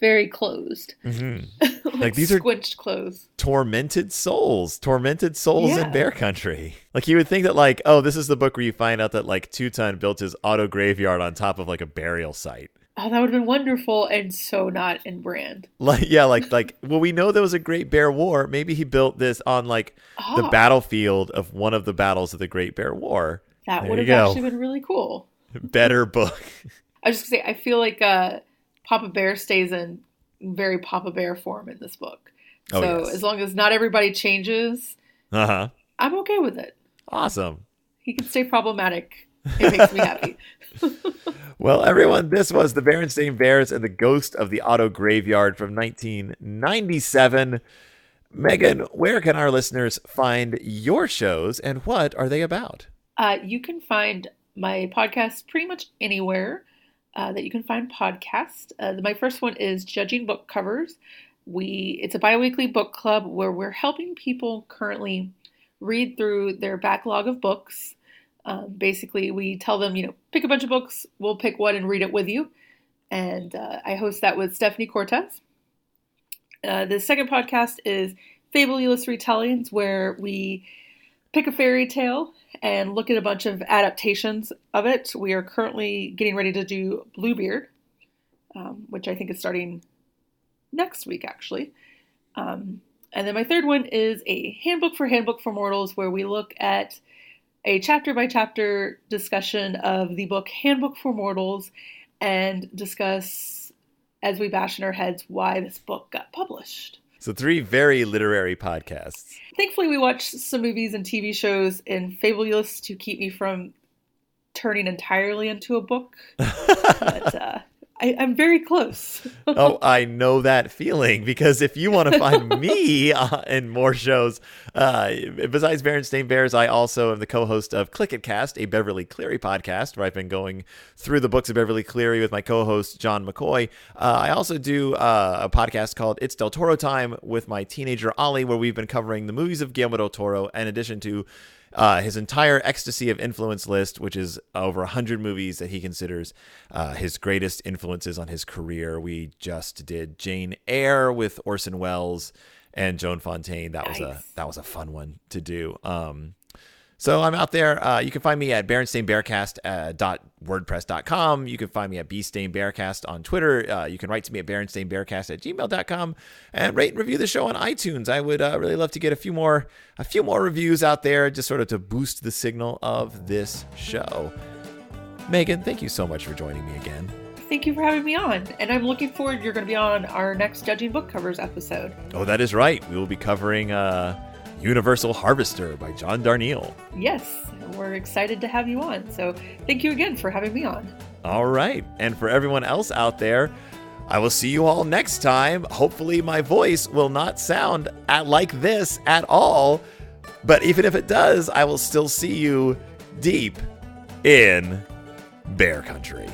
very closed.
hmm
like,
Like, these are-
squinched closed.
Tormented souls, tormented souls
Yeah.
in Bear Country. Like you would think that, like, oh, this is the book where you find out that like Two Ton built his auto graveyard on top of like a burial site.
Oh, that would have been wonderful and so not in brand.
Like, yeah, like, like, well, we know there was a Great Bear War. Maybe he built this on like the
Ah,
battlefield of one of the battles of the Great Bear War.
that
there
would have
go.
actually been really cool.
Better book.
I was just gonna say, I feel like uh, Papa Bear stays in very Papa Bear form in this book.
Oh,
so
yes.
as long as not everybody changes,
Uh huh.
I'm okay with it.
Awesome.
He can stay problematic. It makes me happy.
Well, everyone, this was the Berenstain Bears and the Ghost of the Auto Graveyard from 1997. Megan, where can our listeners find your shows and what are they about?
Uh, you can find my podcast pretty much anywhere uh, that you can find podcasts. Uh, my first one is Judging Book Covers. We it's a biweekly book club where we're helping people currently read through their backlog of books. Um, basically, we tell them, you know, pick a bunch of books. We'll pick one and read it with you. And uh, I host that with Stephanie Cortez. Uh, the second podcast is Fabulous Retellings, where we pick a fairy tale and look at a bunch of adaptations of it. We are currently getting ready to do Bluebeard, um, which I think is starting next week, actually. Um, and then my third one is a handbook for Handbook for Mortals, where we look at a chapter by chapter discussion of the book Handbook for Mortals and discuss, as we bash in our heads, why this book got published.
So, three very literary podcasts.
Thankfully, we watch some movies and TV shows in Fabulous to keep me from turning entirely into a book. but uh, I, I'm very close.
oh, I know that feeling because if you want to find me uh, in more shows, uh, besides Berenstain Bears, I also am the co-host of Click It Cast, a Beverly Cleary podcast, where I've been going through the books of Beverly Cleary with my co-host John McCoy. Uh, I also do uh, a podcast called It's Del Toro Time with my teenager Ollie, where we've been covering the movies of Guillermo del Toro, in addition to uh, his entire ecstasy of influence list, which is over 100 movies that he considers uh, his greatest influences on his career. We just did Jane Eyre with Orson Welles and Joan Fontaine. That was a that was a fun one to do. Um, so I'm out there. Uh, you can find me at BerenstainBearcast uh, You can find me at BStainBearcast on Twitter. Uh, you can write to me at BerenstainBearcast at gmail.com and rate and review the show on iTunes. I would uh, really love to get a few more a few more reviews out there, just sort of to boost the signal of this show. Megan, thank you so much for joining me again.
Thank you for having me on. And I'm looking forward, you're going to be on our next Judging Book Covers episode.
Oh, that is right. We will be covering uh, Universal Harvester by John Darnielle.
Yes, we're excited to have you on. So thank you again for having me on.
All right. And for everyone else out there, I will see you all next time. Hopefully, my voice will not sound at, like this at all. But even if it does, I will still see you deep in Bear Country.